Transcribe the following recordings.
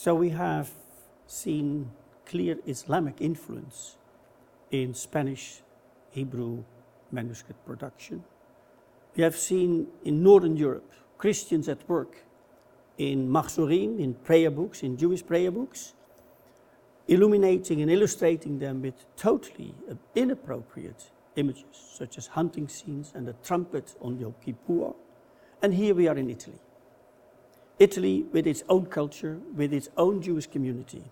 So we have seen clear Islamic influence in Spanish Hebrew manuscript production. We have seen in Northern Europe Christians at work in Machzorim, in prayer books, in Jewish prayer books, illuminating and illustrating them with totally inappropriate images, such as hunting scenes and the trumpet on Yom Kippur. And here we are in Italy. Italy with its own culture, with its own Jewish community.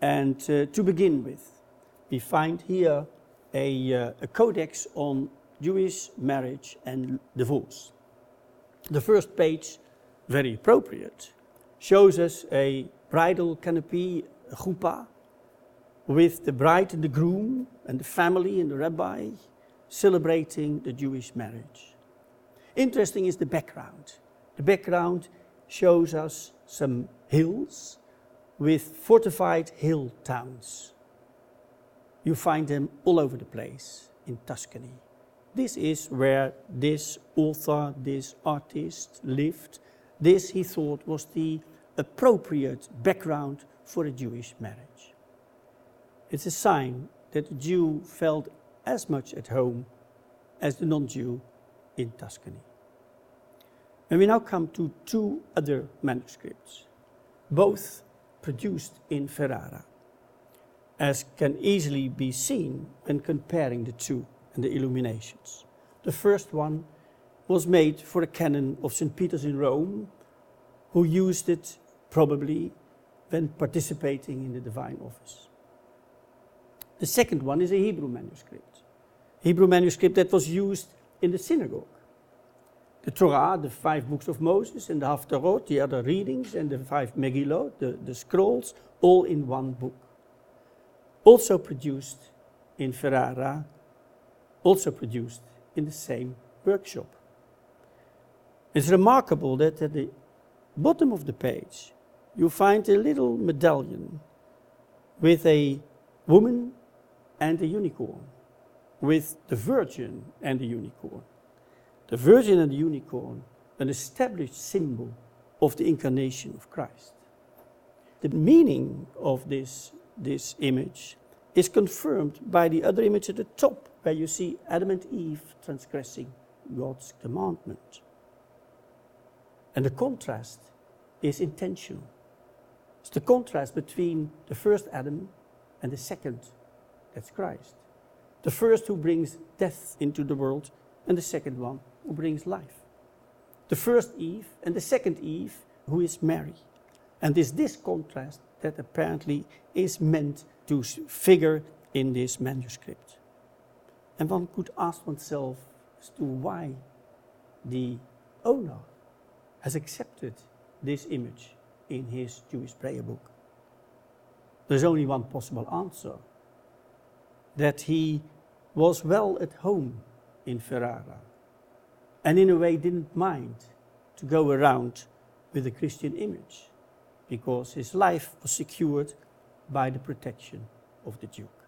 And uh, to begin with, we find here a, uh, a codex on Jewish marriage and divorce. The first page, very appropriate, shows us a bridal canopy, a chuppah, with the bride and the groom and the family and the rabbi celebrating the Jewish marriage. Interesting is the background. The background shows us some hills with fortified hill towns. You find them all over the place in Tuscany. This is where this author, this artist lived. This, he thought, was the appropriate background for a Jewish marriage. It's a sign that the Jew felt as much at home as the non Jew in Tuscany. And we now come to two other manuscripts, both produced in Ferrara, as can easily be seen when comparing the two and the illuminations. The first one was made for a canon of St. Peter's in Rome, who used it probably when participating in the divine office. The second one is a Hebrew manuscript. Hebrew manuscript that was used in the synagogue. The Torah, the five books of Moses, and the Haftarot, the other readings, and the five Megillot, the, the scrolls, all in one book. Also produced in Ferrara, also produced in the same workshop. It's remarkable that at the bottom of the page you find a little medallion with a woman and a unicorn, with the Virgin and the unicorn. The Virgin and the unicorn, an established symbol of the incarnation of Christ. The meaning of this, this image is confirmed by the other image at the top, where you see Adam and Eve transgressing God's commandment. And the contrast is intentional. It's the contrast between the first Adam and the second that's Christ. The first who brings death into the world, and the second one brings life. The first Eve and the second Eve who is Mary. And it's this contrast that apparently is meant to figure in this manuscript. And one could ask oneself as to why the owner has accepted this image in his Jewish prayer book. There's only one possible answer that he was well at home in Ferrara and in a way didn't mind to go around with a Christian image because his life was secured by the protection of the Duke.